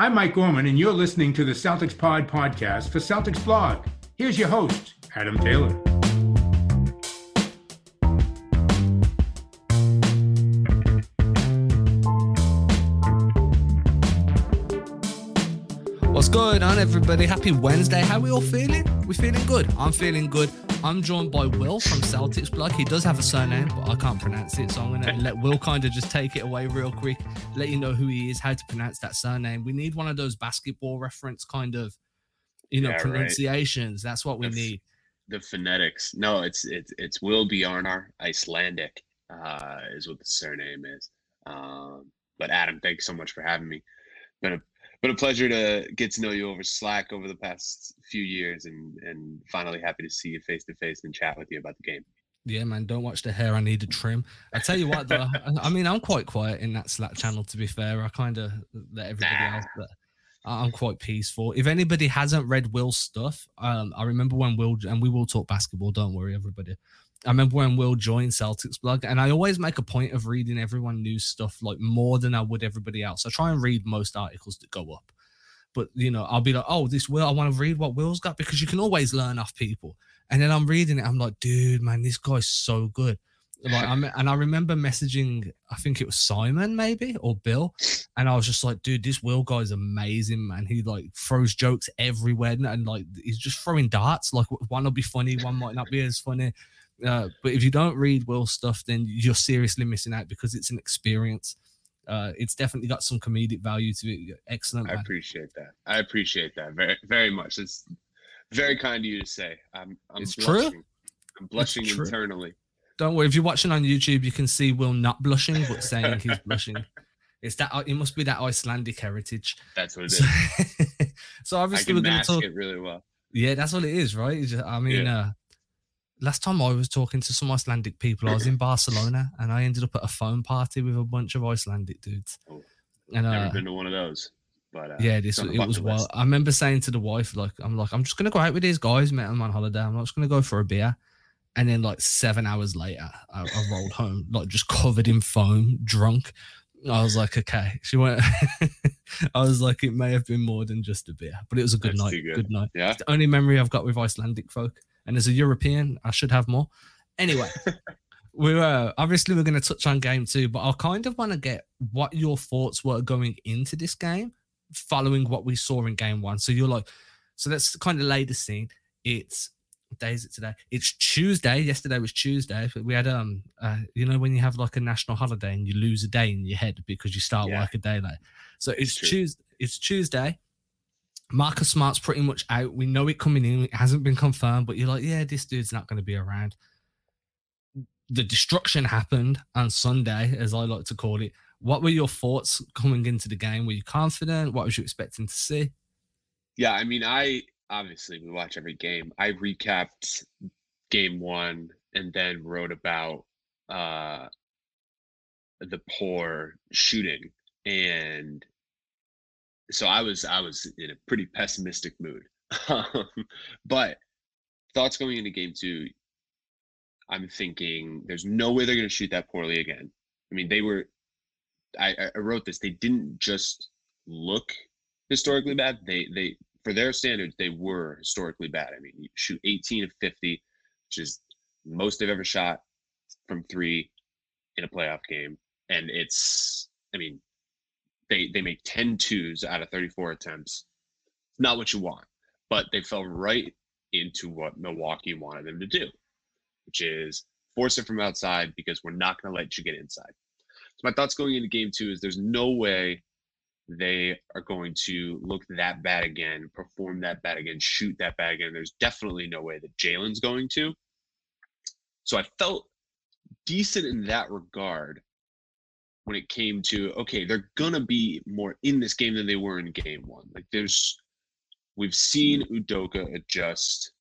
I'm Mike Gorman, and you're listening to the Celtics Pod podcast for Celtics Blog. Here's your host, Adam Taylor. What's going on, everybody? Happy Wednesday. How are we all feeling? We feeling good? I'm feeling good. I'm joined by Will from Celtics Blog. He does have a surname, but I can't pronounce it, so I'm going to let Will kind of just take it away real quick, let you know who he is, how to pronounce that surname. We need one of those basketball reference kind of, you know, Yeah, right. pronunciations. That's what we The need. The phonetics. No, it's it's it's Will Bjarnar Icelandic uh, is what the surname is. Um, but Adam, thanks so much for having me. Been a been a pleasure to get to know you over Slack over the past few years, and and finally happy to see you face to face and chat with you about the game. Yeah, man, don't watch the hair. I need a trim. I tell you what, though, I- mean, I'm quite quiet in that Slack channel. To be fair, I kind of let everybody Nah. else, but I'm quite peaceful. If anybody hasn't read Will's stuff, um, I remember when Will and we will talk basketball. Don't worry, everybody. I remember when Will joined Celtics blog, and I always make a point of reading everyone news stuff like more than I would everybody else. I try and read most articles that go up, but you know, I'll be like, oh, this Will, I want to read what Will's got because you can always learn off people. And then I'm reading it, I'm like, dude, man, this guy's so good. Like, I'm, and I remember messaging, I think it was Simon maybe or Bill, and I was just like, dude, this Will guy's amazing, man. He like throws jokes everywhere, and, and, like he's just throwing darts. Like one will be funny, one might not be as funny. Uh, but if you don't read Will's stuff, then you're seriously missing out because it's an experience. Uh, it's definitely got some comedic value to it. Excellent, I man. appreciate that. I appreciate that very very much. It's very kind of you to say. I'm I'm It's true. blushing. I'm blushing true. internally. Don't worry. If you're watching on YouTube, you can see Will not blushing, but saying he's blushing. It's that it must be that Icelandic heritage. That's what it is. so obviously we're going to talk. it really well. Yeah, that's what it is, right? Just- I mean, Yeah. uh, last time I was talking to some Icelandic people, I was in Barcelona and I ended up at a phone party with a bunch of Icelandic dudes. Oh, And uh, Never been to one of those, but uh, yeah, this it's on the it was wild. I remember saying to the wife, like, I'm like, I'm just gonna go out with these guys, met them on holiday. I'm not just gonna go for a beer. And then like seven hours later, I, I rolled home, like just covered in foam, drunk. I was like, okay. She went. I was like, it may have been more than just a beer, but it was a good That's night. Good. good. night. Yeah. It's the only memory I've got with Icelandic folk. And as a European, I should have more. Anyway, we're uh, obviously we're going to touch on game two, but I kind of want to get what your thoughts were going into this game, following what we saw in game one. So you're like, so let's kind of lay the scene. It's what day is it today? It's Tuesday. Yesterday was Tuesday. But we had um, uh, you know, when you have like a national holiday and you lose a day in your head because you start Yeah. work a day late. So it's True. Tuesday. It's Tuesday. Marcus Smart's pretty much out. We know it coming in. It hasn't been confirmed, but you're like, yeah, this dude's not going to be around. The destruction happened on Sunday, as I like to call it. What were your thoughts coming into the game? Were you confident? What was you expecting to see? Yeah, I mean, I obviously we watch every game. I recapped game one and then wrote about uh the poor shooting and so I was I was in a pretty pessimistic mood. Um, but thoughts going into game two, I'm thinking there's no way they're gonna shoot that poorly again. I mean, they were I, I- I wrote this, they didn't just look historically bad. They they for their standards, they were historically bad. I mean, you shoot 18 of 50, which is most they've ever shot from three in a playoff game. And it's, I mean, they they make 10 twos out of 34 attempts. Not what you want, but they fell right into what Milwaukee wanted them to do, which is force it from outside because we're not going to let you get inside. So my thoughts going into game two is there's no way they are going to look that bad again, perform that bad again, shoot that bad again. There's definitely no way that Jaylen's going to. So I felt decent in that regard when it came to okay, they're gonna be more in this game than they were in game one. Like there's we've seen Udoka adjust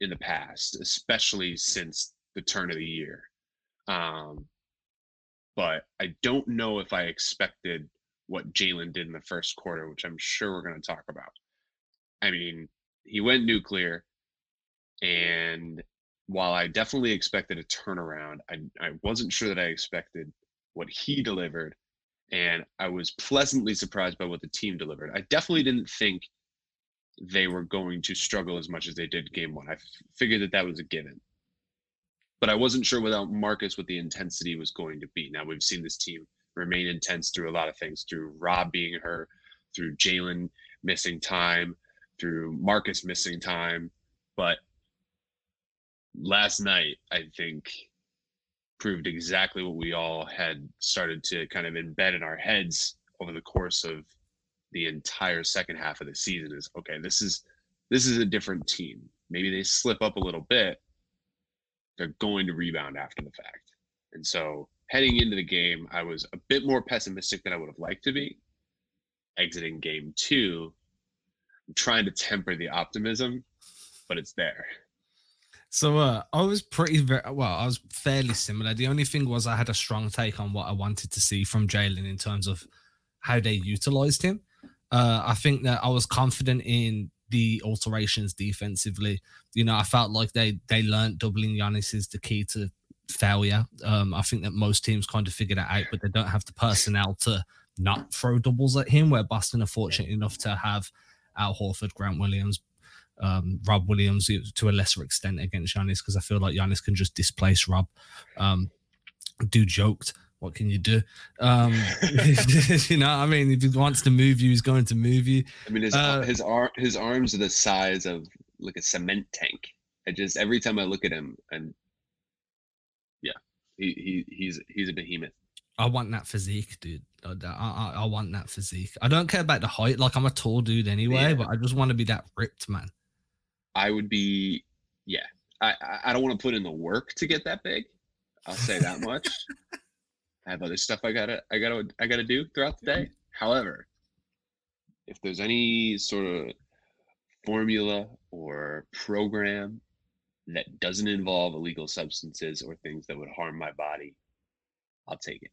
in the past, especially since the turn of the year. Um, but I don't know if I expected what Jaylen did in the first quarter, which I'm sure we're going to talk about. I mean, he went nuclear, and while I definitely expected a turnaround, I, I wasn't sure that I expected what he delivered and I was pleasantly surprised by what the team delivered. I definitely didn't think they were going to struggle as much as they did game one. I f- figured that that was a given, but I wasn't sure without Marcus what the intensity was going to be. Now we've seen this team remain intense through a lot of things, through Rob being hurt, through Jaylen missing time, through Marcus missing time, but last night I think proved exactly what we all had started to kind of embed in our heads over the course of the entire second half of the season is okay this is this is a different team. Maybe they slip up a little bit. They're going to rebound after the fact. And so heading into the game i was a bit more pessimistic than i would have liked to be exiting game two. I'm trying to temper the optimism but it's there so uh, I was pretty very well. I was fairly similar. The only thing was I had a strong take on what I wanted to see from Jaylen in terms of how they utilized him. Uh, I think that I was confident in the alterations defensively. You know, I felt like they they learned doubling Giannis is the key to failure. Um, I think that most teams kind of figured that out, but they don't have the personnel to not throw doubles at him. Where Boston are fortunate enough to have Al Horford, Grant Williams, um, Rob Williams to a lesser extent against Giannis because I feel like Giannis can just displace Rob. Um, dude joked. What can you do? Um, you know, I mean, if he wants to move you, he's going to move you. I mean, his uh, his arm his arms are the size of like a cement tank. I just every time I look at him, and yeah, he, he he's he's a behemoth. I want that physique, dude. I, I, I, want that physique. I don't care about the height. Like I'm a tall dude anyway, yeah. but I just want to be that ripped man. I would be, yeah. I I don't want to put in the work to get that big. I'll say that much. I have other stuff I gotta I gotta I gotta do throughout the day. Mm-hmm. However, if there's any sort of formula or program that doesn't involve illegal substances or things that would harm my body, I'll take it.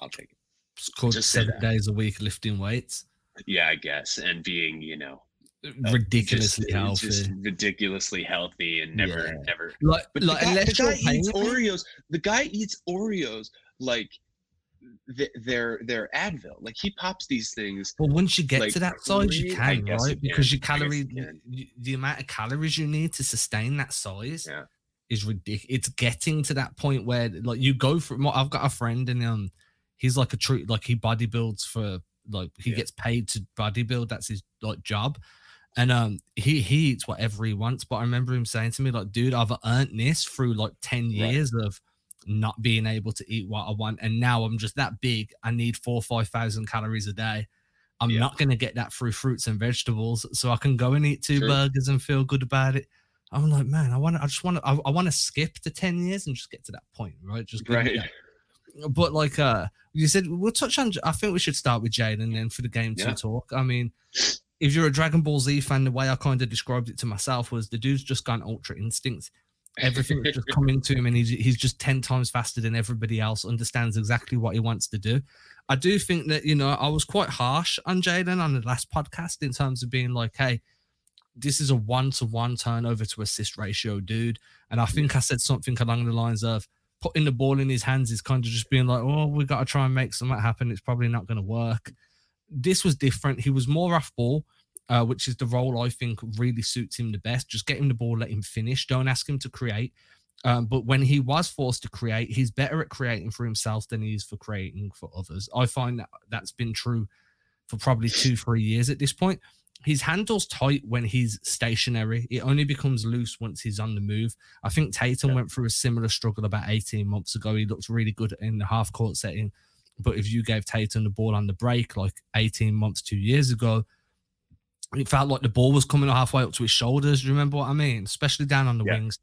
I'll take it. It's called Just seven days a week lifting weights. Yeah, I guess, and being you know ridiculously just, healthy, just ridiculously healthy, and never, yeah. never. Like, but like, the guy, the guy eats Oreos. The guy eats Oreos like their their Advil. Like he pops these things. Well, once you get like, to that size, you can, right? Because your calorie, the amount of calories you need to sustain that size yeah. is ridiculous. It's getting to that point where like you go from. I've got a friend and um, he's like a true like he bodybuilds for like he yeah. gets paid to bodybuild. That's his like job. And um, he he eats whatever he wants. But I remember him saying to me, like, dude, I've earned this through like 10 years yeah. of not being able to eat what I want. And now I'm just that big. I need four or five thousand calories a day. I'm yeah. not gonna get that through fruits and vegetables. So I can go and eat two sure. burgers and feel good about it. I'm like, man, I want to, I just want to, I, I want to skip the 10 years and just get to that point, right? Just right. But like uh you said, we'll touch on I think we should start with Jade and then for the game yeah. to talk. I mean, if you're a Dragon Ball Z fan, the way I kind of described it to myself was the dude's just gone ultra instinct. Everything's just coming to him, and he's he's just ten times faster than everybody else. Understands exactly what he wants to do. I do think that you know I was quite harsh on Jaylen on the last podcast in terms of being like, hey, this is a one to one turnover to assist ratio, dude. And I think I said something along the lines of putting the ball in his hands is kind of just being like, oh, we got to try and make something happen. It's probably not going to work this was different. He was more off ball, uh, which is the role I think really suits him the best. Just get him the ball, let him finish. Don't ask him to create. Um, but when he was forced to create, he's better at creating for himself than he is for creating for others. I find that that's been true for probably two, three years at this point. His handle's tight when he's stationary. It only becomes loose once he's on the move. I think Tatum yeah. went through a similar struggle about 18 months ago. He looked really good in the half court setting but if you gave Tatum the ball on the break like 18 months, two years ago, it felt like the ball was coming halfway up to his shoulders. Do you remember what I mean? Especially down on the yeah. wings.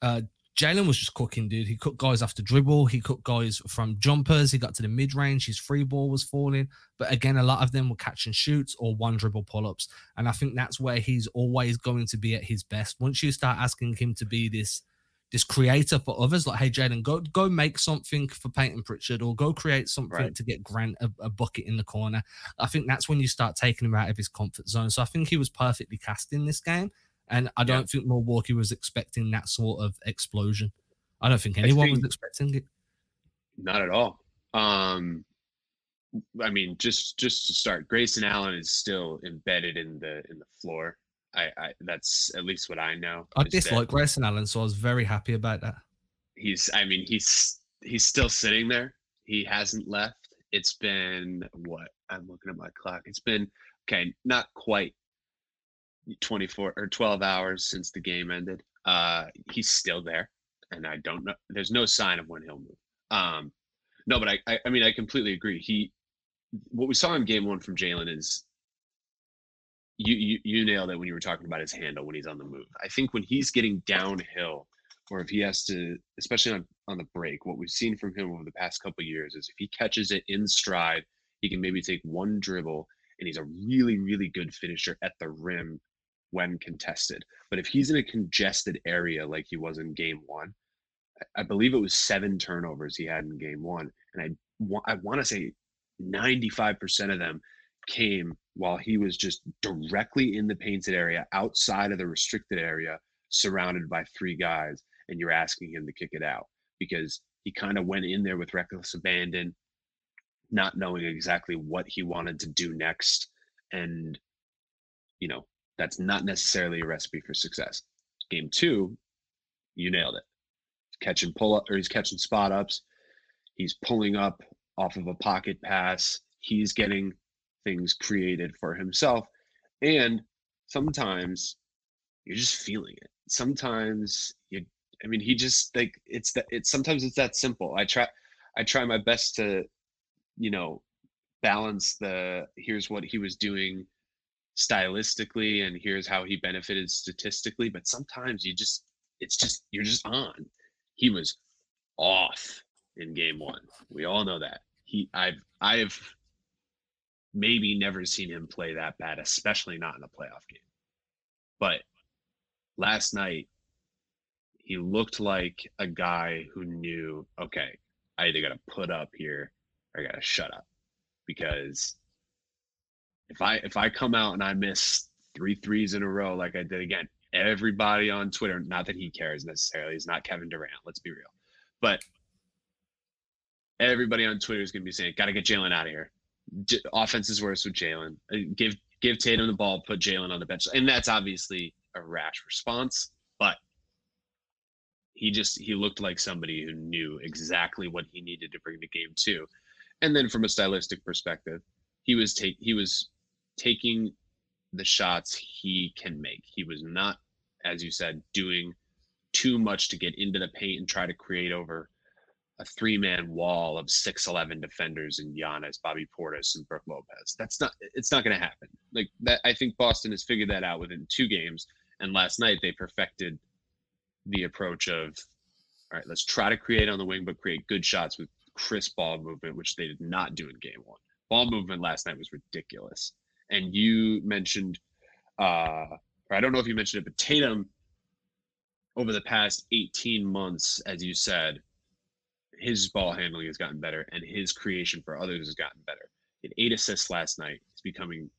Uh, Jaylen was just cooking, dude. He cut guys after dribble. He cut guys from jumpers. He got to the mid range. His free ball was falling. But again, a lot of them were catch and shoots or one dribble pull ups. And I think that's where he's always going to be at his best. Once you start asking him to be this this creator for others. Like, hey, Jaylen, go go make something for Payton Pritchard, or go create something right. to get Grant a, a, bucket in the corner. I think that's when you start taking him out of his comfort zone. So I think he was perfectly cast in this game, and I don't yeah. think Milwaukee was expecting that sort of explosion. I don't think anyone think, was expecting it. Not at all. Um, I mean, just just to start, Grayson Allen is still embedded in the in the floor. I, I that's at least what I know. I dislike Grayson Allen, so I was very happy about that. He's, I mean, he's he's still sitting there. He hasn't left. It's been what? I'm looking at my clock. It's been okay, not quite 24 or 12 hours since the game ended. Uh, he's still there, and I don't know. There's no sign of when he'll move. Um, no, but I, I, I mean, I completely agree. He, what we saw in game one from Jaylen is you, you you nailed it when you were talking about his handle when he's on the move. I think when he's getting downhill, or if he has to, especially on on the break, what we've seen from him over the past couple years is if he catches it in stride, he can maybe take one dribble, and he's a really really good finisher at the rim when contested. But if he's in a congested area like he was in game one, I believe it was seven turnovers he had in game one, and I I want to say 95% of them came while he was just directly in the painted area outside of the restricted area surrounded by three guys and you're asking him to kick it out. Because he kind of went in there with reckless abandon not knowing exactly what he wanted to do next and you know that's not necessarily a recipe for success. Game two you nailed it. Catching pull up or he's catching spot ups. He's pulling up off of a pocket pass. He's getting things created for himself. And sometimes you're just feeling it. Sometimes you I mean he just like it's that it's sometimes it's that simple. I try I try my best to, you know, balance the here's what he was doing stylistically and here's how he benefited statistically, but sometimes you just it's just you're just on. He was off in game 1. We all know that. He I've I've maybe never seen him play that bad, especially not in a playoff game. But last night, he looked like a guy who knew, okay, I either got to put up here or I got to shut up because if I if I come out and I miss three threes in a row like I did again, everybody on Twitter, not that he cares necessarily, he's not Kevin Durant, let's be real, but everybody on Twitter is going to be saying, "Got to get Jaylen out of here." J- offense is worse with Jaylen. Uh, give give Tatum the ball, put Jaylen on the bench, and that's obviously a rash response. But he just he looked like somebody who knew exactly what he needed to bring to game two. And then from a stylistic perspective, he was take he was taking the shots he can make. He was not, as you said, doing too much to get into the paint and try to create over a three man wall of 6'11 defenders and Giannis, Bobby Portis, and Brook Lopez. That's not, it's not going to happen. Like that, I think Boston has figured that out within two games. And last night they perfected the approach of, all right, let's try to create on the wing, but create good shots with crisp ball movement, which they did not do in game one. Ball movement last night was ridiculous. And you mentioned, uh, or I don't know if you mentioned it, but Tatum over the past 18 months, as you said, his ball handling has gotten better and his creation for others has gotten better. He had eight assists last night. He's becoming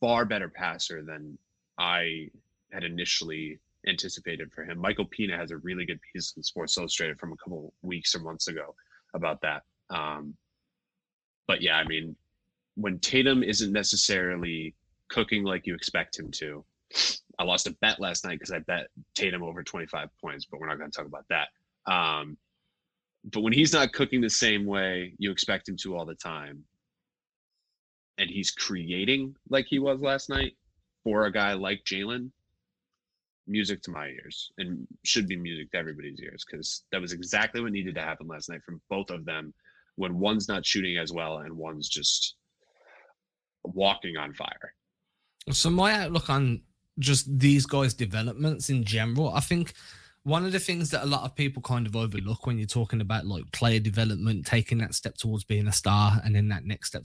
far better passer than I had initially anticipated for him. Michael Pina has a really good piece in Sports Illustrated from a couple weeks or months ago about that. Um, but yeah, I mean, when Tatum isn't necessarily cooking like you expect him to, I lost a bet last night because I bet Tatum over 25 points, but we're not going to talk about that. Um, but when he's not cooking the same way you expect him to all the time, and he's creating like he was last night for a guy like Jaylen, music to my ears and should be music to everybody's ears because that was exactly what needed to happen last night from both of them when one's not shooting as well and one's just walking on fire. So my outlook on just these guys' developments in general, I think one of the things that a lot of people kind of overlook when you're talking about like player development, taking that step towards being a star, and then that next step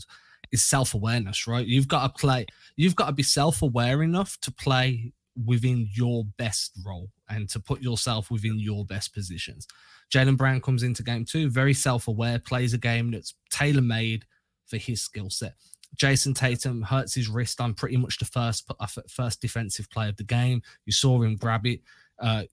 is self awareness, right? You've got to play, you've got to be self aware enough to play within your best role and to put yourself within your best positions. Jaylen Brown comes into game two, very self aware, plays a game that's tailor made for his skill set. Jayson Tatum hurts his wrist on pretty much the first uh, first defensive play of the game. You saw him grab it. Uh,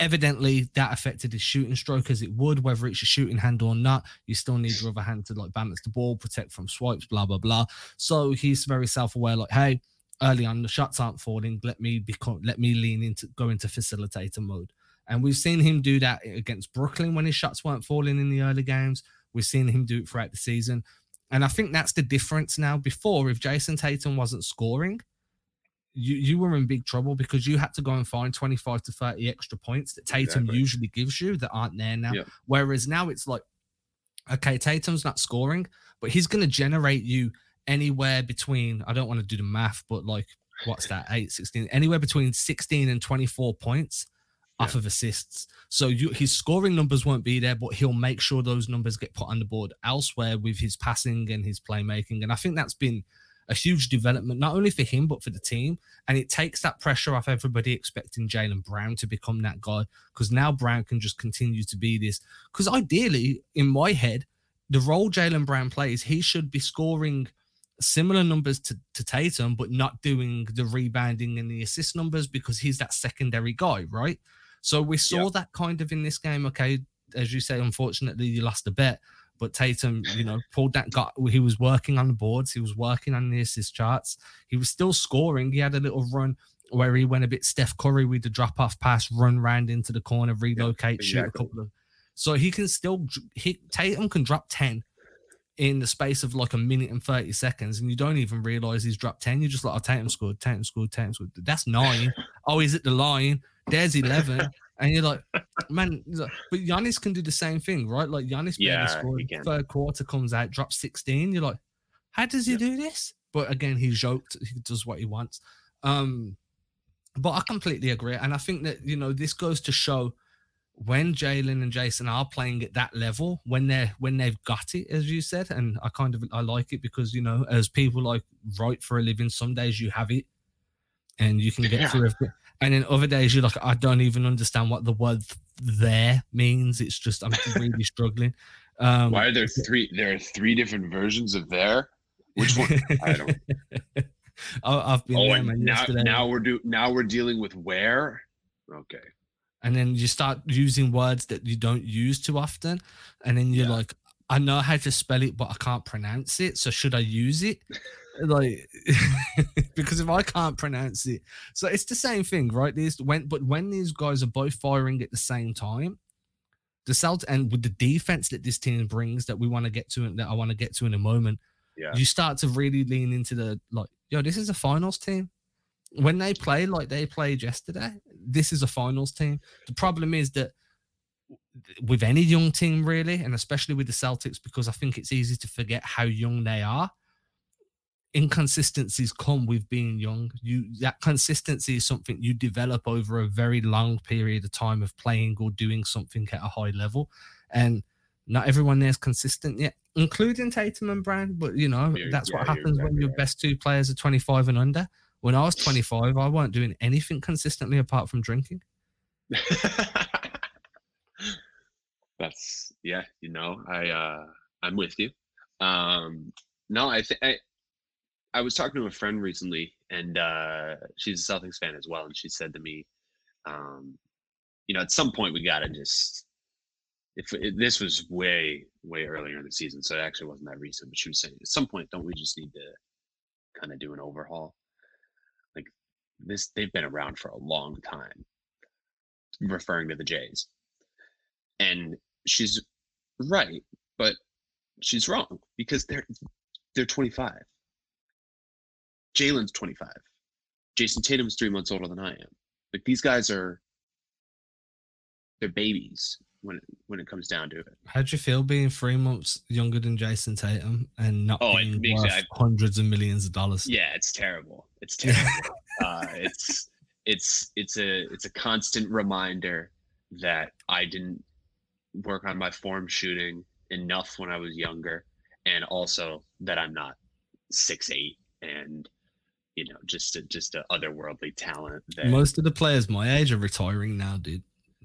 evidently that affected his shooting stroke as it would, whether it's your shooting hand or not. You still need your other hand to like balance the ball, protect from swipes, blah blah blah. So he's very self-aware, like, hey, early on the shots aren't falling. Let me become let me lean into go into facilitator mode. And we've seen him do that against Brooklyn when his shots weren't falling in the early games. We've seen him do it throughout the season. And I think that's the difference now. Before, if Jayson Tatum wasn't scoring, you you were in big trouble because you had to go and find 25 to 30 extra points that Tatum exactly. usually gives you that aren't there now. Yep. Whereas now it's like, okay, Tatum's not scoring, but he's going to generate you anywhere between, I don't want to do the math, but like, what's that, 8, 16, anywhere between 16 and 24 points yeah. off of assists. So you, his scoring numbers won't be there, but he'll make sure those numbers get put on the board elsewhere with his passing and his playmaking. And I think that's been a huge development, not only for him, but for the team. And it takes that pressure off everybody expecting Jaylen Brown to become that guy because now Brown can just continue to be this. Because ideally, in my head, the role Jaylen Brown plays, he should be scoring similar numbers to, to Tatum, but not doing the rebounding and the assist numbers because he's that secondary guy, right? So we saw that kind of in this game. Okay, as you say, unfortunately, you lost a bet, but Tatum, you know, pulled that guy. He was working on the boards. He was working on the assist charts. He was still scoring. He had a little run where he went a bit Steph Curry with the drop off pass, run round into the corner, relocate, exactly. shoot a couple of. So he can still hit. Tatum can drop ten in the space of like a minute and 30 seconds, and you don't even realize he's dropped 10. You're just like, oh, Tatum scored, Tatum scored, Tatum scored. That's nine. oh, he's at the line. There's 11. And you're like, man, but Giannis can do the same thing, right? Like Giannis yeah, scored, third quarter comes out, drops 16. You're like, how does he yeah. do this? But again, he's joked. He does what he wants. Um, but I completely agree. And I think that, you know, this goes to show when Jaylen and Jayson are playing at that level, when they're when they've got it, as you said, and I kind of I like it because you know, as people like write for a living, some days you have it and you can get yeah. through everything. And then other days you're like, I don't even understand what the word there means. It's just I'm really struggling. Um, Why are there three? There are three different versions of there. Which one? I don't. I've been oh, there, now, now we're do now we're dealing with where. Okay. And then you start using words that you don't use too often, and then you're yeah. like, I know how to spell it, but I can't pronounce it. So should I use it? Like because if I can't pronounce it, so it's the same thing, right? These when but when these guys are both firing at the same time, the Celtics and with the defense that this team brings that we want to get to and that I want to get to in a moment, yeah. you start to really lean into the like, yo, this is a finals team. When they play like they played yesterday, this is a finals team. The problem is that with any young team really, and especially with the Celtics, because I think it's easy to forget how young they are inconsistencies come with being young. You that consistency is something you develop over a very long period of time of playing or doing something at a high level. And not everyone there's consistent yet, including Tatum and Brown. But you know, you're, that's yeah, what happens exactly when your right. best two players are 25 and under. When I was 25, I weren't doing anything consistently apart from drinking. that's yeah, you know, I uh I'm with you. Um no, I think I was talking to a friend recently, and uh, she's a Celtics fan as well, and she said to me, um, "You know, at some point we got to just." If it, this was way way earlier in the season, so it actually wasn't that recent, but she was saying at some point, don't we just need to kind of do an overhaul? Like this, they've been around for a long time, referring to the Jays, and she's right, but she's wrong because they're they're 25 Jaylen's 25. Jayson Tatum's three months older than I am. Like these guys are, they're babies when it, when it comes down to it. How'd you feel being three months younger than Jayson Tatum and not oh, being worth I, hundreds of millions of dollars? Yeah, it's terrible. It's terrible. uh, it's it's it's a it's a constant reminder that I didn't work on my form shooting enough when I was younger, and also that I'm not six eight and you know, just a, just a otherworldly talent. That, Most of the players my age are retiring now, dude.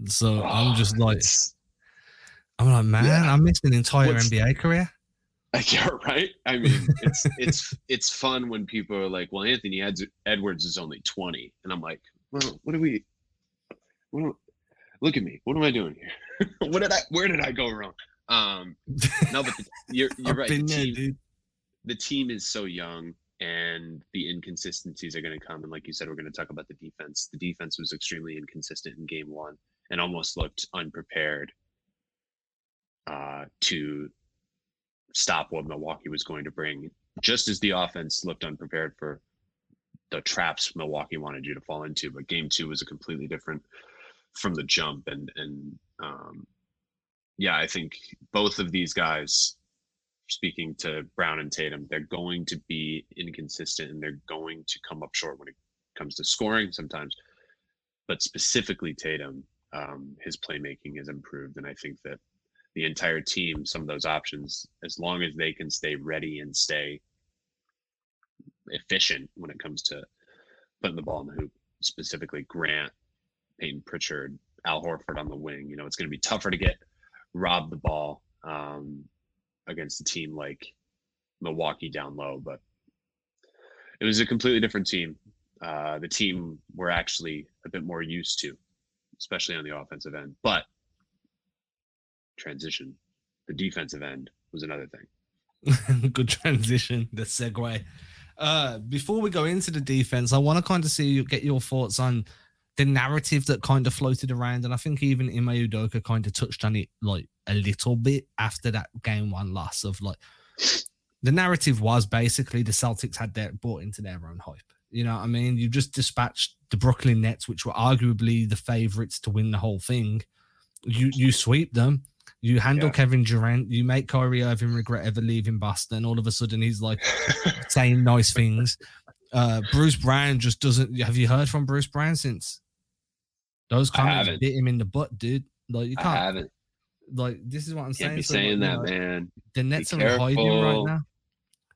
So oh, I'm just like, I'm like, man, yeah. I missed an entire What's, NBA career. Yeah, right. I mean, it's it's it's fun when people are like, "Well, Anthony Ed- Edwards is only 20," and I'm like, "Well, what do we? What do, look at me. What am I doing here? what did I? Where did I go wrong? Um, no, but the, you're you're right. The There, the team is so young, and the inconsistencies are going to come. And like you said, we're going to talk about the defense. The defense was extremely inconsistent in game one, and almost looked unprepared uh, to stop what Milwaukee was going to bring. Just as the offense looked unprepared for the traps Milwaukee wanted you to fall into, but game two was a completely different from the jump and and um, yeah, I think both of these guys, speaking to Brown and Tatum, they're going to be inconsistent and they're going to come up short when it comes to scoring sometimes. But specifically Tatum, um, his playmaking has improved, and I think that the entire team, some of those options, as long as they can stay ready and stay efficient when it comes to putting the ball in the hoop, specifically Grant, Payton Pritchard, Al Horford on the wing. You know, it's going to be tougher to get rob the ball um, against a team like Milwaukee down low, but it was a completely different team. Uh, the team we're actually a bit more used to, especially on the offensive end. But transition, the defensive end was another thing. Good transition. The segue. Uh, before we go into the defense, I want to kind of see you get your thoughts on the narrative that kind of floated around, and I think even Ime Udoka kind of touched on it like a little bit after that game one loss of like the narrative was basically the Celtics had their bought into their own hype. You know what I mean? You just dispatched the Brooklyn Nets, which were arguably the favorites to win the whole thing. You you sweep them. You handle Yeah. Kevin Durant. You make Kyrie Irving regret ever leaving Boston. All of a sudden, he's like saying nice things. Uh, Bruce Brown just doesn't. Have you heard from Bruce Brown since? Those I comments bit him in the butt, dude. Like you can't. haven't. Like this is what I'm saying. Can't be So, like, saying you that, know, man. The Nets are in hiding right now.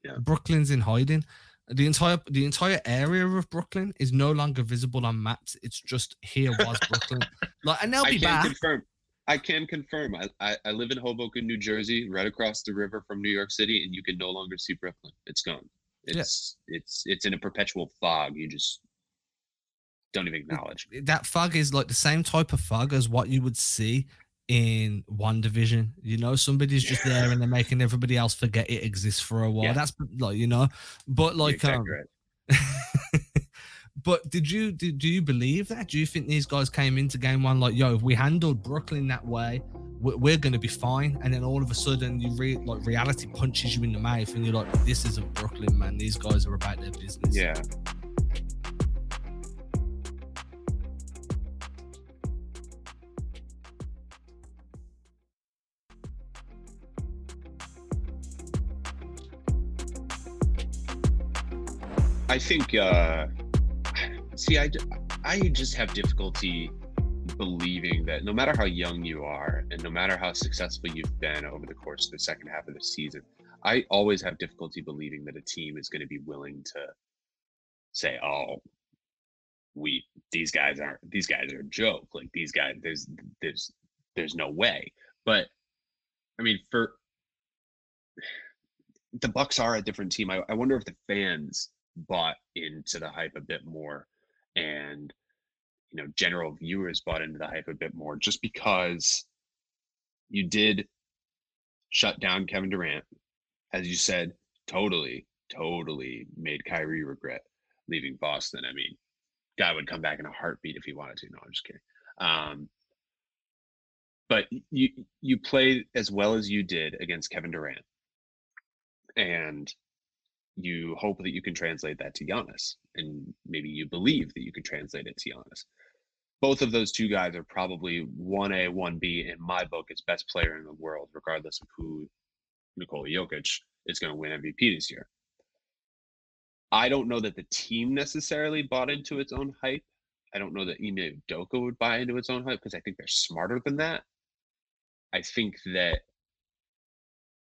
Yeah. Brooklyn's in hiding. The entire the entire area of Brooklyn is no longer visible on maps. It's just here was Brooklyn. Like, and they'll I be can back. confirm. I can confirm. I, I, I live in Hoboken, New Jersey, right across the river from New York City, and you can no longer see Brooklyn. It's gone. Yeah. It's it's it's in a perpetual fog. You just don't even acknowledge. that fog is like the same type of fog as what you would see in WandaVision. You know, somebody's just there and they're making everybody else forget it exists for a while. Yeah. That's like you know, but like exactly um, right. but did you do, do you believe that? Do you think these guys came into game one like, yo, if we handled Brooklyn that way, we're, we're going to be fine? And then all of a sudden, you re- like reality punches you in the mouth, and you're like, this isn't Brooklyn, man. These guys are about their business. Yeah. I think uh see I, I just have difficulty believing that no matter how young you are and no matter how successful you've been over the course of the second half of the season, I always have difficulty believing that a team is going to be willing to say, "Oh, we these guys aren't these guys are a joke. Like these guys, there's there's there's no way." But I mean, for the Bucks are a different team. I, I wonder if the fans bought into the hype a bit more, and you know, general viewers bought into the hype a bit more, just because you did shut down Kevin Durant, as you said, totally, totally made Kyrie regret leaving Boston. I mean, guy would come back in a heartbeat if he wanted to. No, I'm just kidding. Um, but you you played as well as you did against Kevin Durant, and you hope that you can translate that to Giannis, and maybe you believe that you can translate it to Giannis. Both of those two guys are probably one A, one B in my book as best player in the world, regardless of who Nikola Jokic is going to win MVP this year. I don't know that the team necessarily bought into its own hype. I don't know that Ime Udoka would buy into its own hype because I think they're smarter than that. I think that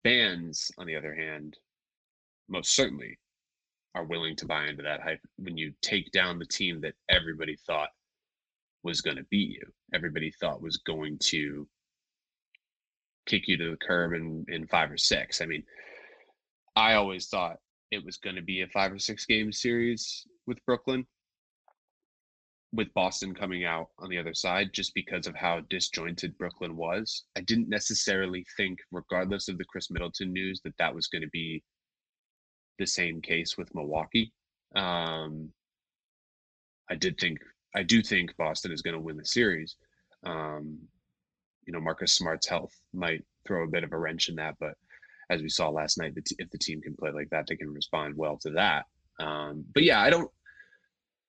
fans, on the other hand, most certainly are willing to buy into that hype when you take down the team that everybody thought was going to beat you. Everybody thought was going to kick you to the curb in, in five or six. I mean, I always thought it was going to be a five or six game series with Brooklyn. with Boston coming out on the other side just because of how disjointed Brooklyn was. I didn't necessarily think, regardless of the Khris Middleton news, that that was going to be the same case with Milwaukee. Um, I did think, I do think Boston is going to win the series. Um, you know, Marcus Smart's health might throw a bit of a wrench in that, but as we saw last night, if the team can play like that, they can respond well to that. Um, but yeah, I don't.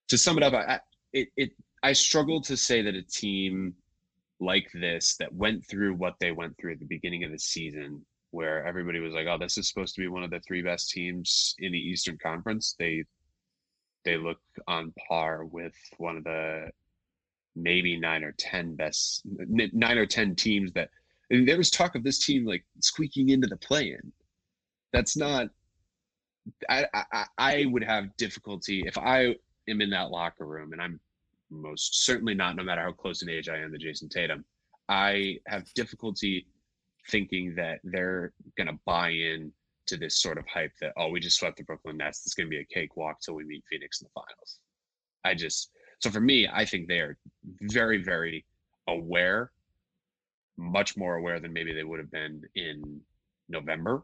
To sum it up, I, it it I struggle to say that a team like this that went through what they went through at the beginning of the season, where everybody was like, "Oh, this is supposed to be one of the three best teams in the Eastern Conference," they they look on par with one of the maybe nine or ten best nine or ten teams that there was talk of this team like squeaking into the play-in. That's not. I, I I would have difficulty if I am in that locker room, and I'm most certainly not, no matter how close in age I am to Jayson Tatum. I have difficulty thinking that they're going to buy in to this sort of hype that oh we just swept the Brooklyn Nets. It's going to be a cakewalk till we meet Phoenix in the finals. I just so for me, I think they are very very aware, much more aware than maybe they would have been in November,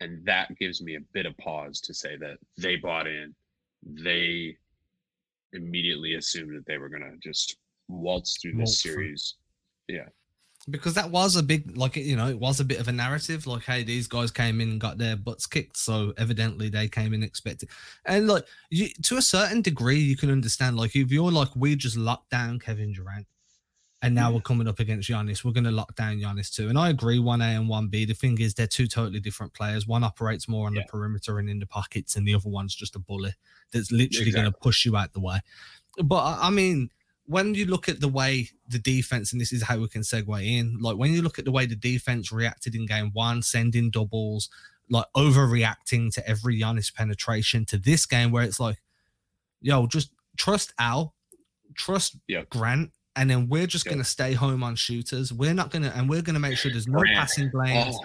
and that gives me a bit of pause to say that they bought in, they immediately assumed that they were going to just waltz through this waltz series. Yeah because that was a big like you know it was a bit of a narrative like hey these guys came in and got their butts kicked so evidently they came in expected and like you, to a certain degree you can understand like if you're like we just locked down Kevin Durant and now we're mm. coming up against Giannis we're going to lock down Giannis too and I agree 1A and 1B the thing is they're two totally different players one operates more on yeah. the perimeter and in the pockets and the other one's just a bully that's literally exactly. going to push you out the way but I mean when you look at the way the defense, and this is how we can segue in, like when you look at the way the defense reacted in game one, sending doubles, like overreacting to every Giannis penetration to this game where it's like, yo, just trust Al, trust yep. Grant, and then we're just yep. going to stay home on shooters. We're not going to, and we're going to make sure there's no Grant. passing lanes. Oh,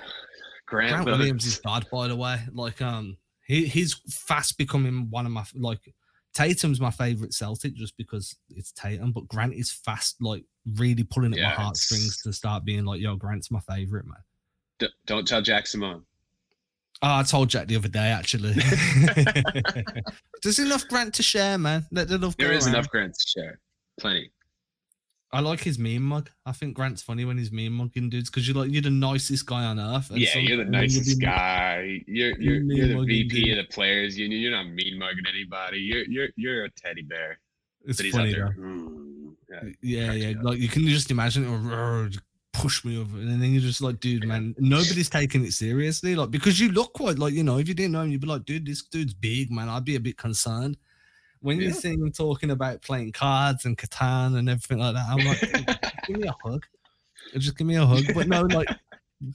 Grant, Grant Williams is bad, by the way. Like, um, he he's fast becoming one of my like Tatum's my favorite Celtic just because it's Tatum, but Grant is fast, like really pulling at yeah, my heartstrings to start being like, yo, Grant's my favorite, man. D- don't tell Jack Simone. Oh, ah, I told Jack the other day, actually. There's enough Grant to share, man. Let the love There is enough Grant to share. Plenty. I like his meme mug. I think Grant's funny when he's meme mugging dudes because you're like you're the nicest guy on earth. Yeah, you're the nicest guy. You're you're, you're the VP dude. of the players union. You're not mean mugging anybody. You're you're you're a teddy bear. It's but funny there, yeah, yeah, yeah. Like you can just imagine it push me over, and then you're just like, dude, man, nobody's taking it seriously. Like because you look quite like you know, if you didn't know him, you'd be like, dude, this dude's big, man. I'd be a bit concerned when yeah. you see him talking about playing cards and Catan and everything like that, I'm like, give me a hug. Just give me a hug. But no, like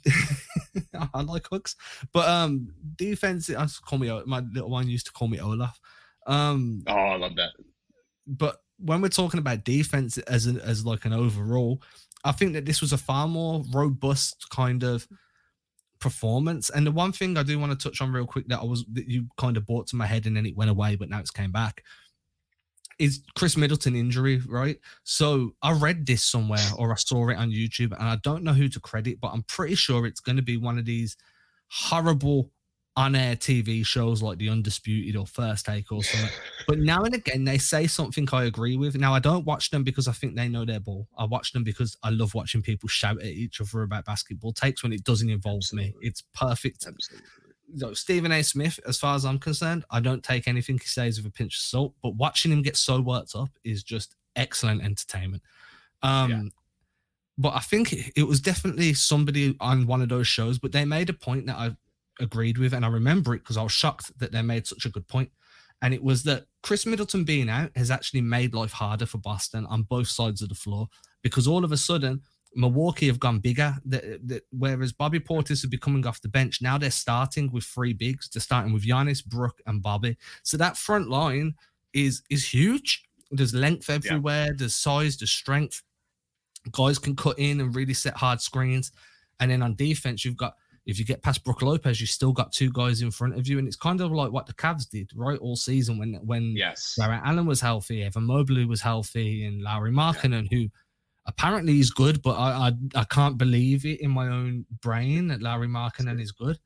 I like hugs. But um defense, I call me my little one used to call me Olaf. Um Oh, I love that. But when we're talking about defense as an, as like an overall, I think that this was a far more robust kind of performance. And the one thing I do want to touch on real quick that I was that you kind of brought to my head and then it went away, but now it's came back. Is Khris Middleton injury, right? So I read this somewhere or I saw it on YouTube and I don't know who to credit, but I'm pretty sure it's going to be one of these horrible on-air TV shows like The Undisputed or First Take or something. but now and again, they say something I agree with. Now, I don't watch them because I think they know their ball. I watch them because I love watching people shout at each other about basketball takes when it doesn't involve Absolutely. me. It's perfect. Absolutely. So Stephen A. Smith, as far as I'm concerned, I don't take anything he says with a pinch of salt, but watching him get so worked up is just excellent entertainment. Um, yeah. But I think it was definitely somebody on one of those shows, but they made a point that I agreed with, and I remember it because I was shocked that they made such a good point. And it was that Khris Middleton being out has actually made life harder for Boston on both sides of the floor because all of a sudden Milwaukee have gone bigger. The, the, whereas Bobby Portis would be coming off the bench, now they're starting with three bigs. They're starting with Giannis, Brook, and Bobby. So that front line is is huge. There's length everywhere. Yeah. There's size. There's strength. Guys can cut in and really set hard screens. And then on defense, you've got if you get past Brook Lopez, you still got two guys in front of you, and it's kind of like what the Cavs did right all season when when yes, Jarrett Allen was healthy, Evan Mobley was healthy, and Lauri Markkanen, yeah. who apparently is good, but I, I, I can't believe it in my own brain that Lauri Markkanen is good.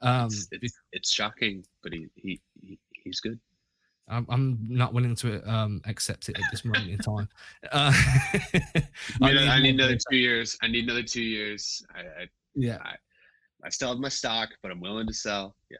Um, it's, it's, it's shocking, but he, he, he he's good. I'm, I'm not willing to um, accept it at this moment in time. Uh, I, need, I need another two years. I need another two years. I, I yeah. I, I still have my stock, but I'm willing to sell. Yeah.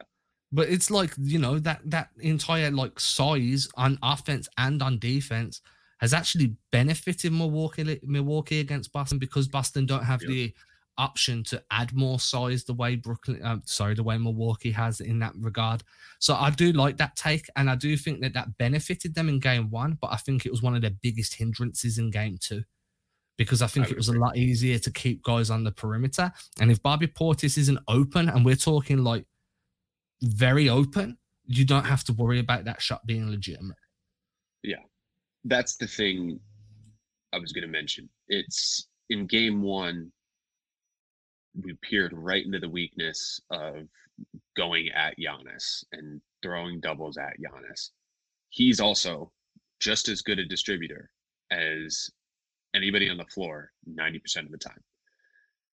But it's like you know that that entire like size on offense and on defense has actually benefited Milwaukee Milwaukee against Boston because Boston don't have the option to add more size the way Brooklyn, uh, sorry, the way Milwaukee has in that regard. So I do like that take, and I do think that that benefited them in game one, but I think it was one of their biggest hindrances in game two because I think I it was agree. a lot easier to keep guys on the perimeter. And if Bobby Portis isn't open, and we're talking like very open, you don't have to worry about that shot being legitimate. Yeah, that's the thing I was going to mention. It's in game one, we peered right into the weakness of going at Giannis and throwing doubles at Giannis. He's also just as good a distributor as anybody on the floor 90% of the time.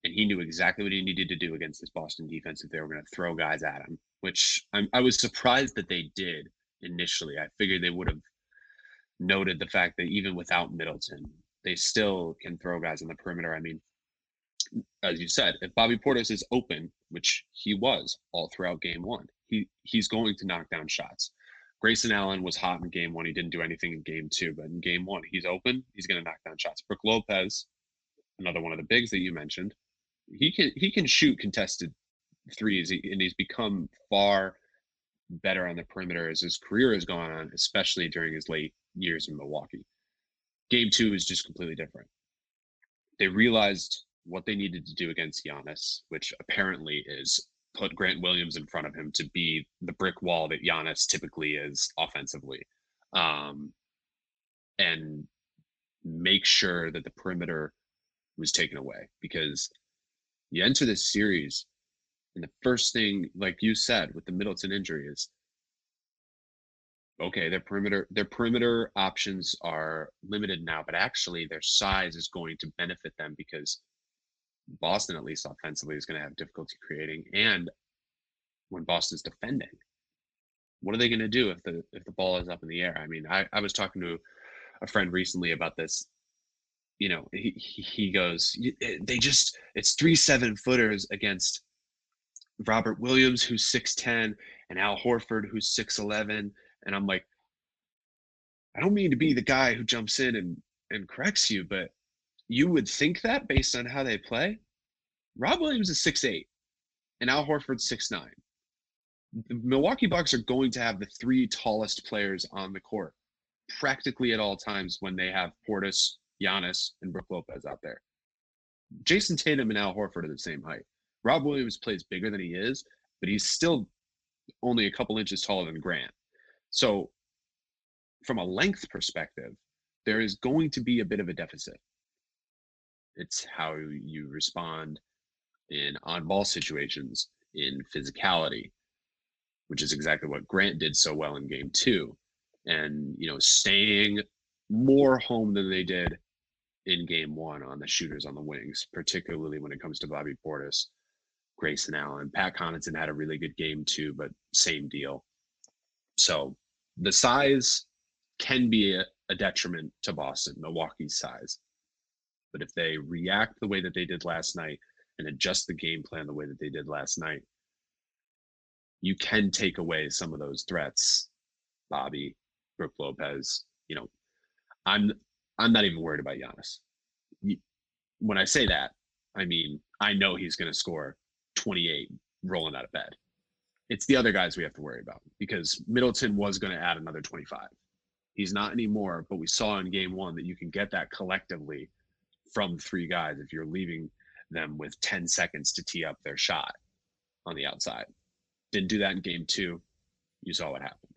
And he knew exactly what he needed to do against this Boston defense if they were going to throw guys at him, which I'm, I was surprised that they did initially. I figured they would have noted the fact that even without Middleton, they still can throw guys on the perimeter. I mean, as you said, if Bobby Portis is open, which he was all throughout game one, he he's going to knock down shots. Grayson Allen was hot in game one. He didn't do anything in game two, but in game one, he's open. He's going to knock down shots. Brook Lopez, another one of the bigs that you mentioned, he can he can shoot contested threes, and he's become far better on the perimeter as his career has gone on, especially during his late years in Milwaukee. Game two is just completely different. They realized what they needed to do against Giannis, which apparently is put Grant Williams in front of him to be the brick wall that Giannis typically is offensively, um, and make sure that the perimeter was taken away because you enter this series and the first thing, like you said, with the Middleton injury is okay, their perimeter their perimeter options are limited now, but actually their size is going to benefit them because Boston, at least offensively, is going to have difficulty creating. And when Boston's defending, what are they going to do if the if the ball is up in the air? I mean, I, I was talking to a friend recently about this. You know, he he goes, eh, they just it's three seven footers against Robert Williams, who's six ten, and Al Horford, who's six eleven, and I'm like, I don't mean to be the guy who jumps in and and corrects you, but you would think that based on how they play. Rob Williams is six eight, and Al Horford's six nine. The Milwaukee Bucks are going to have the three tallest players on the court practically at all times when they have Portis, Giannis, and Brook Lopez out there. Jayson Tatum and Al Horford are the same height. Rob Williams plays bigger than he is, but he's still only a couple inches taller than Grant. So, from a length perspective, there is going to be a bit of a deficit. It's how you respond in on ball situations, in physicality, which is exactly what Grant did so well in game two. And, you know, staying more home than they did in game one on the shooters on the wings, particularly when it comes to Bobby Portis, Grayson Allen. Pat Connaughton had a really good game too, but same deal. So the size can be a, a detriment to Boston, Milwaukee's size. But if they react the way that they did last night and adjust the game plan the way that they did last night, you can take away some of those threats. Bobby, Brook Lopez, you know, I'm I'm not even worried about Giannis. When I say that, I mean I know he's going to score 28 rolling out of bed. It's the other guys we have to worry about because Middleton was going to add another 25. He's not anymore, but we saw in game one that you can get that collectively from three guys if you're leaving them with 10 seconds to tee up their shot on the outside. Didn't do that in game two. You saw what happened.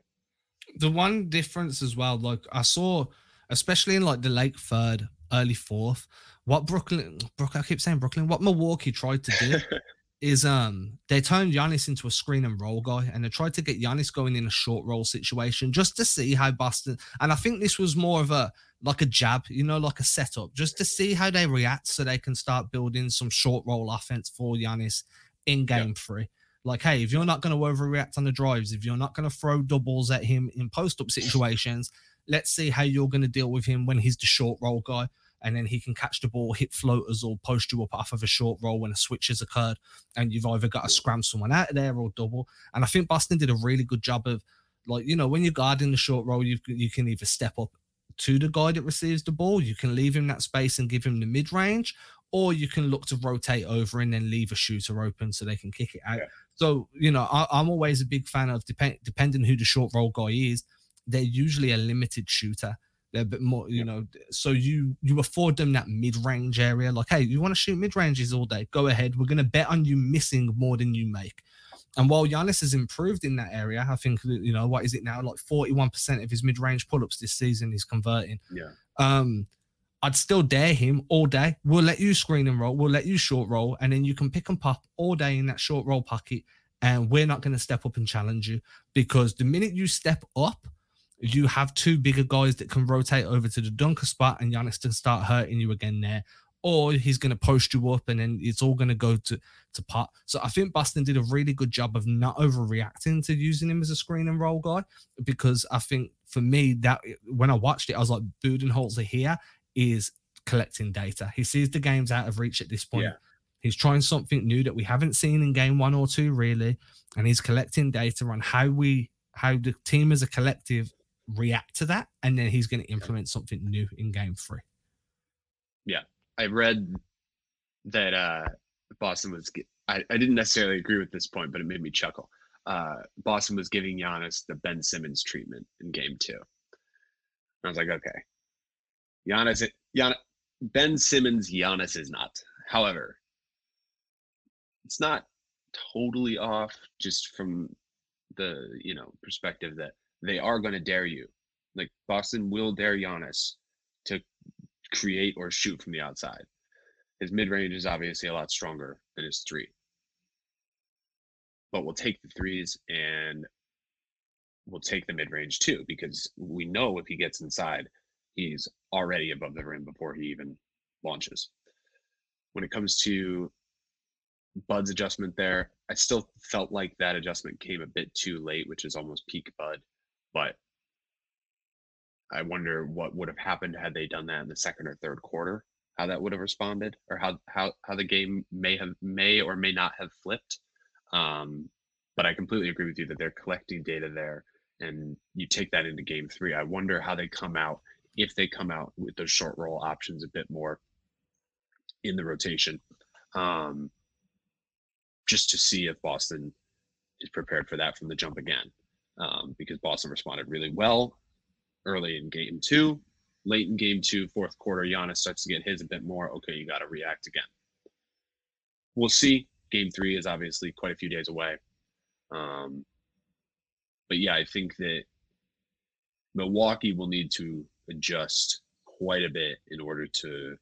The one difference as well, like I saw, especially in like the late third, early fourth, what Brooklyn, Brooklyn, I keep saying Brooklyn, what Milwaukee tried to do is um they turned Giannis into a screen and roll guy, and they tried to get Giannis going in a short roll situation just to see how Boston. And I think this was more of a like a jab, you know, like a setup, just to see how they react, so they can start building some short roll offense for Giannis in game yeah. three. Like, hey, if you're not going to overreact on the drives, if you're not going to throw doubles at him in post up situations, let's see how you're going to deal with him when he's the short roll guy and then he can catch the ball, hit floaters, or post you up off of a short roll when a switch has occurred, and you've either got to scram someone out of there or double. And I think Boston did a really good job of, like, you know, when you're guarding the short roll, you you can either step up to the guy that receives the ball, you can leave him that space and give him the mid range, or you can look to rotate over and then leave a shooter open so they can kick it out. Yeah. So, you know, I, am always a big fan of depend, depending who the short roll guy is, they're usually a limited shooter. They're a bit more, you know. So you you afford them that mid range area. Like, hey, you want to shoot mid ranges all day? Go ahead. We're gonna bet on you missing more than you make. And while Giannis has improved in that area, I think you know what is it now? Like forty-one percent of his mid-range pull-ups this season he's converting. Yeah. Um, I'd still dare him all day. We'll let you screen and roll. We'll let you short roll, and then you can pick and pop all day in that short roll pocket. And we're not going to step up and challenge you because the minute you step up, you have two bigger guys that can rotate over to the dunker spot and Giannis can start hurting you again there. Or he's going to post you up and then it's all going to go to, to pot. So I think Boston did a really good job of not overreacting to using him as a screen and roll guy because I think for me, that when I watched it, I was like, Budenholzer here is collecting data. He sees the games out of reach at this point. Yeah. He's trying something new that we haven't seen in game one or two, really. And he's collecting data on how we, how the team as a collective react to that, and then he's going to implement something new in game three. Yeah, I read that uh, Boston was. I, I didn't necessarily agree with this point, but it made me chuckle. Uh, Boston was giving Giannis the Ben Simmons treatment in game two. I was like, okay, Giannis, Giannis, Ben Simmons, Giannis is not. However, it's not totally off just from the you know perspective that they are going to dare you. Like Boston will dare Giannis to create or shoot from the outside. His mid range is obviously a lot stronger than his three. But we'll take the threes and we'll take the mid range too, because we know if he gets inside, he's already above the rim before he even launches. When it comes to Bud's adjustment there, I still felt like that adjustment came a bit too late, which is almost peak Bud. But I wonder what would have happened had they done that in the second or third quarter, how that would have responded, or how how how the game may have may or may not have flipped. Um, but I completely agree with you that they're collecting data there, and you take that into game three. I wonder how they come out if they come out with those short roll options a bit more in the rotation, um, just to see if Boston is prepared for that from the jump again um, because Boston responded really well early in game two. Late in game two, fourth quarter, Giannis starts to get his a bit more. Okay, you got to react again. We'll see. Game three is obviously quite a few days away. Um, but yeah, I think that Milwaukee will need to adjust quite a bit in order to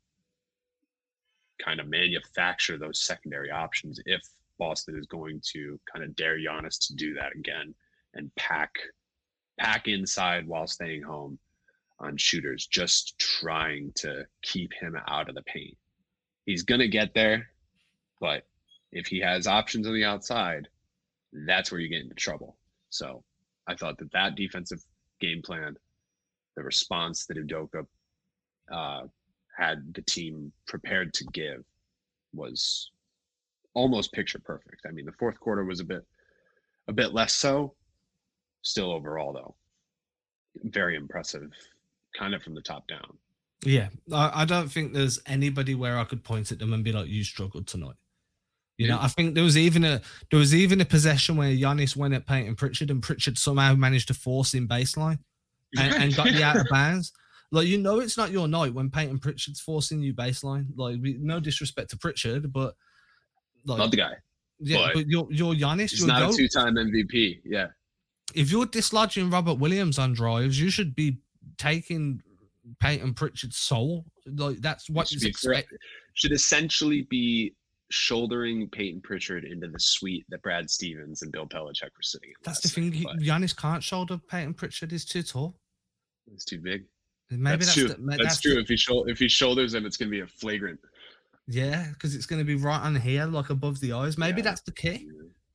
kind of manufacture those secondary options if Boston is going to kind of dare Giannis to do that again and pack pack inside while staying home on shooters, just trying to keep him out of the paint. He's gonna get there, but if he has options on the outside, that's where you get into trouble. So I thought that that defensive game plan, the response that Udoka uh, had the team prepared to give, was almost picture perfect. I mean, the fourth quarter was a bit a bit less so, still overall though very impressive kind of from the top down yeah I, I, don't think there's anybody where i could point at them and be like you struggled tonight you know, I think there was even a there was even a possession where Giannis went at Payton Pritchard and Pritchard somehow managed to force in baseline and, and got the out of bounds. Like you know, it's not your night when Payton Pritchard's forcing you baseline. Like we, no disrespect to Pritchard, but like, not the guy. Yeah, but, but you're you're Giannis. He's not a two-time MVP. Yeah, if you're dislodging Robert Williams on drives, you should be taking Payton Pritchard's soul. Like that's what you expect. Should essentially be shouldering Payton Pritchard into the suite that Brad Stevens and Bill Belichick were sitting in. That's the thing. Night, Giannis can't shoulder Payton Pritchard. He's too tall. He's too big. Maybe that's, that's true. The, that's, that's true. The, if he shou- if he shoulders him, it's going to be a flagrant. Yeah, because it's going to be right on here, like above the eyes. Maybe yeah. that's the key.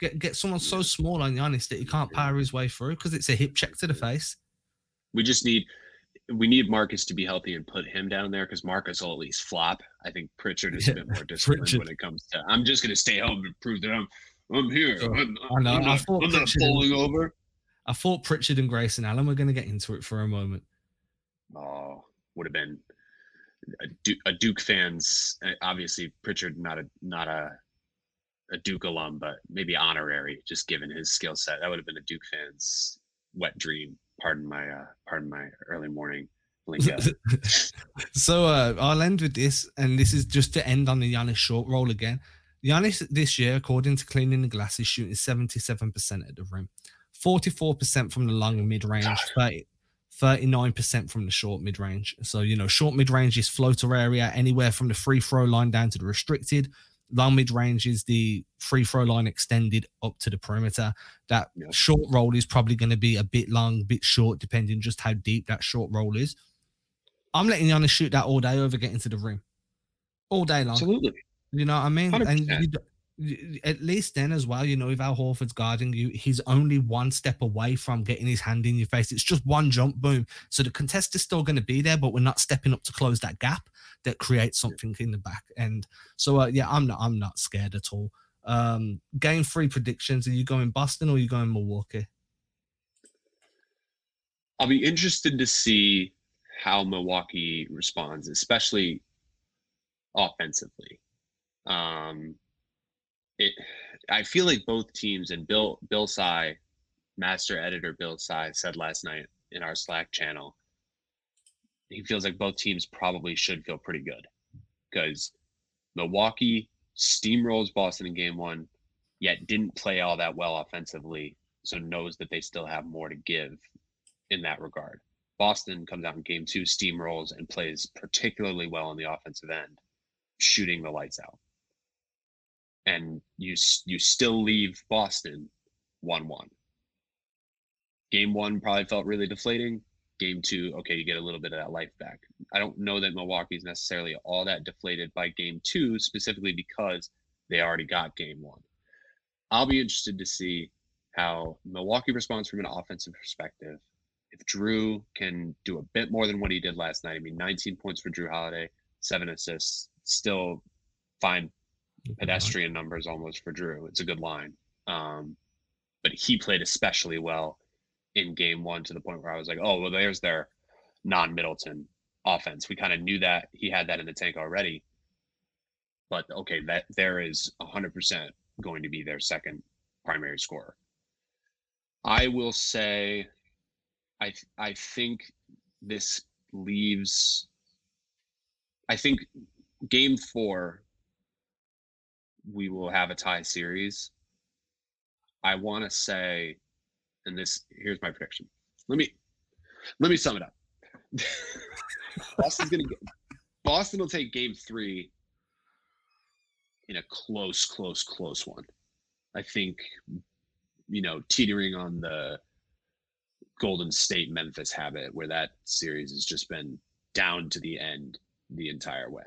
Get get someone so small on Giannis that he can't power his way through because it's a hip check to the face. We just need we need Marcus to be healthy and put him down there because Marcus will at least flop. I think Pritchard is yeah, a bit more disciplined Pritchard. when it comes to. I'm just going to stay home and prove that I'm I'm here. I'm, I know. I'm not, I I'm not falling and, over. I thought Pritchard and Grayson Allen were going to get into it for a moment. Oh, would have been a Duke, a Duke fans. Eh, obviously, Pritchard not a not a a Duke alum, but maybe honorary, just given his skill set. That would have been a Duke fans' wet dream pardon my uh pardon my early morning so uh, I'll end with this, and this is just to end on the Giannis short roll again. Giannis this year, according to Cleaning the Glass, is shooting 77% at the rim, 44% from the long mid range, 30, 39% from the short mid range. So, you know, short mid range is floater area, anywhere from the free throw line down to the restricted long mid range is the free throw line extended up to the perimeter. That yeah. short roll is probably going to be a bit long, bit short, depending just how deep that short roll is. I'm letting Giannis shoot that all day over getting to the rim, all day long. Absolutely. You know what I mean? 100%. And you, at least then as well, you know, if Al Horford's guarding you, he's only one step away from getting his hand in your face. It's just one jump, boom. So the contest is still going to be there, but we're not stepping up to close that gap that creates something in the back end. So uh, yeah, I'm not I'm not scared at all. Um, game three predictions: Are you going Boston or are you going Milwaukee? I'll be interested to see how Milwaukee responds, especially offensively. Um, it I feel like both teams and Bill Bill Sy, master editor Bill Sy said last night in our Slack channel, he feels like both teams probably should feel pretty good because Milwaukee steamrolls Boston in game one, yet didn't play all that well offensively, so knows that they still have more to give in that regard. Boston comes out in game two, steamrolls, and plays particularly well on the offensive end, shooting the lights out and you you still leave Boston one one. Game one probably felt really deflating. Game two, okay, you get a little bit of that life back. I don't know that Milwaukee's necessarily all that deflated by game two, specifically because they already got game one. I'll be interested to see how Milwaukee responds from an offensive perspective. If Jrue can do a bit more than what he did last night, I mean, 19 points for Jrue Holiday, seven assists, still fine pedestrian numbers almost for Jrue. It's a good line. Um, but he played especially well in game one to the point where I was like, oh, well, there's their non Middleton offense. We kind of knew that he had that in the tank already. But okay, that there is 100% going to be their second primary scorer. I will say, I I think this leaves. I think game four we will have a tie series. I want to say, and this here's my prediction. Let me let me sum it up. Boston's gonna get Boston will take game three in a close, close, close one. I think, you know, teetering on the Golden State Memphis habit where that series has just been down to the end the entire way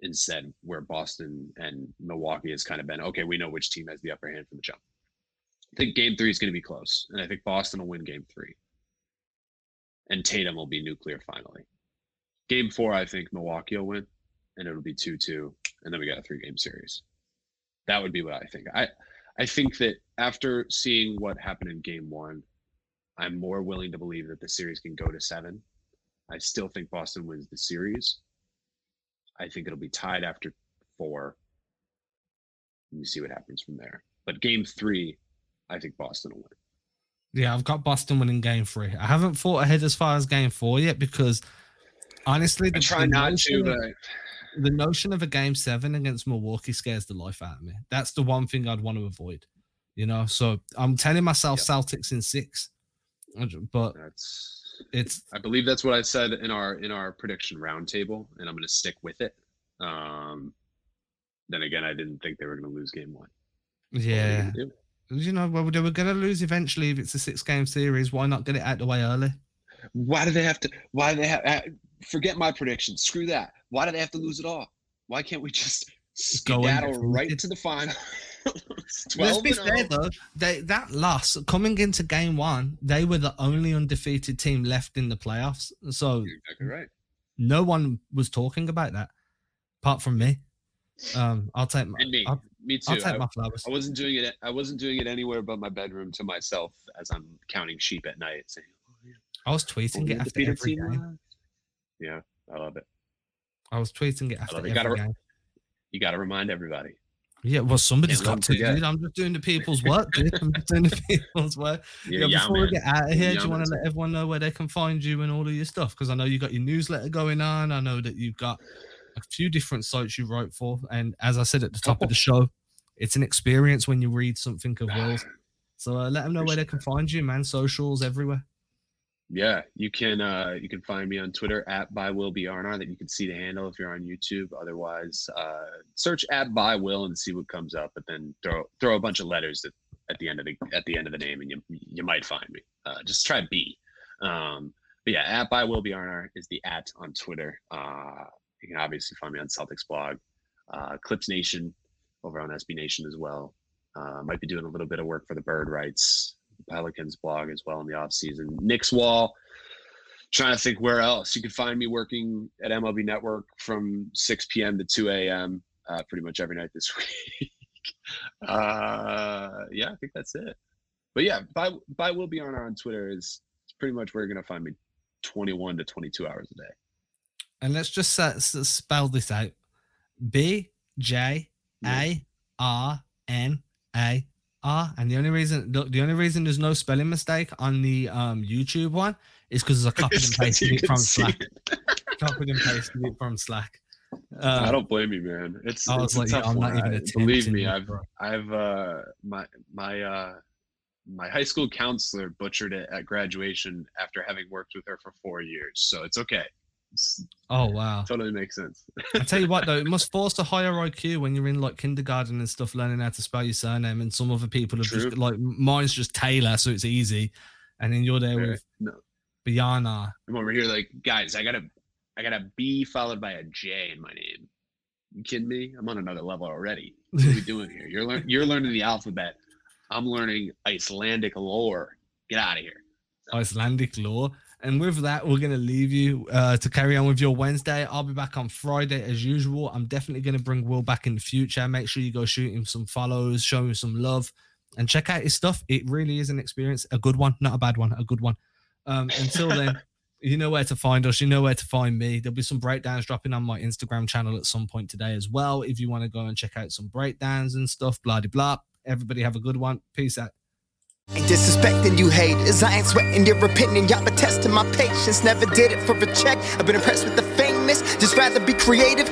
instead where Boston and Milwaukee has kind of been okay, we know which team has the upper hand from the jump. I think game three is going to be close, and I think Boston will win game three. And Tatum will be nuclear finally. Game four, I think Milwaukee will win, and it'll be 2 2, and then we got a three game series. That would be what I think. I, I think that after seeing what happened in game one, I'm more willing to believe that the series can go to seven. I still think Boston wins the series, I think it'll be tied after four. And you see what happens from there. But game three, I think Boston will win. Yeah, I've got Boston winning game three. I haven't thought ahead as far as game four yet because honestly, the, I try the not to. But... The notion of a game seven against Milwaukee scares the life out of me. That's the one thing I'd want to avoid. You know, so I'm telling myself yep. Celtics in six, but that's it's I believe that's what I said in our in our prediction roundtable, and I'm going to stick with it. Um, then again, I didn't think they were going to lose game one. Yeah. You know, well, they were going to lose eventually if it's a six game series. Why not get it out the way early? Why do they have to? Why do they have? Uh, forget my prediction. Screw that. Why do they have to lose it all? Why can't we just skedaddle right into the final? Let's be fair though, they, that loss coming into game one, they were the only undefeated team left in the playoffs. So exactly right. No one was talking about that, apart from me. Um, I'll take my, and me. I'll, me too. I'll take I, my flowers. I wasn't doing it. I wasn't doing it anywhere but my bedroom to myself as I'm counting sheep at night, saying, oh, yeah. I was tweeting it after every game. Yeah, I love it. I was tweeting it after every you gotta, game. You got to remind everybody. Yeah, well, somebody's got to, dude. I'm just doing the people's work, dude. I'm just doing the people's work. Yeah, yeah before yeah, we get out of here, do you want to let everyone know where they can find you and all of your stuff? Because I know you got your newsletter going on. I know that you've got a few different sites you wrote for. And as I said at the top of the show, it's an experience when you read something of Will's. So uh, let them know where they can find you, man. Socials everywhere yeah, you can uh, you can find me on Twitter at by Will Bjarnar. That you can see the handle if you're on YouTube. Otherwise, uh, search at by Will and see what comes up. But then throw throw a bunch of letters at, at the end of the at the end of the name, and you you might find me. Uh, just try B. Um, but yeah, at by Will Bjarnar is the at on Twitter. Uh, you can obviously find me on CelticsBlog, uh, Clips Nation over on SB Nation as well. Uh, might be doing a little bit of work for the Bird Writes Pelicans blog as well in the off season. Nick's Wall. Trying to think where else you can find me working at MLB Network from 6 p.m. to 2 a.m. Uh, pretty much every night this week. uh, yeah, I think that's it. But yeah, by by will be on on Twitter is pretty much where you're gonna find me 21 to 22 hours a day. And let's just uh, spell this out: B J A R N A Ah, and the only reason the, the, only reason there's no spelling mistake on the um, YouTube one is because I copied and pasted it from Slack. It. copied and pasted it from Slack. Um, I don't blame you, man. It's, I was it's like, I'm not even Believe me, I've I've uh my my uh my high school counselor butchered it at graduation after having worked with her for four years, so it's okay. Oh wow, totally makes sense. I tell you what though, it must force a higher IQ when you're in like kindergarten and stuff, learning how to spell your surname. And some other people have True. just like mine's just Taylor, so it's easy. And then you're there with no. Biana. I'm over here like, guys, I got a, I got a B followed by a J in my name. You kidding me? I'm on another level already. What are we doing here? You're learning, you're learning the alphabet. I'm learning Icelandic lore. Get out of here. Icelandic lore. And with that, we're going to leave you uh, to carry on with your Wednesday. I'll be back on Friday as usual. I'm definitely going to bring Will back in the future. Make sure you go shoot him some follows, show him some love, and check out his stuff. It really is an experience, a good one, not a bad one, a good one. Um, until then, you know where to find us. You know where to find me. There'll be some breakdowns dropping on my Instagram channel at some point today as well. If you want to go and check out some breakdowns and stuff, blah, blah, blah. Everybody have a good one. Peace out. Ain't disrespecting you haters, I ain't sweating your opinion. Y'all been testing my patience, never did it for a check. I've been impressed with the famous, just rather be creative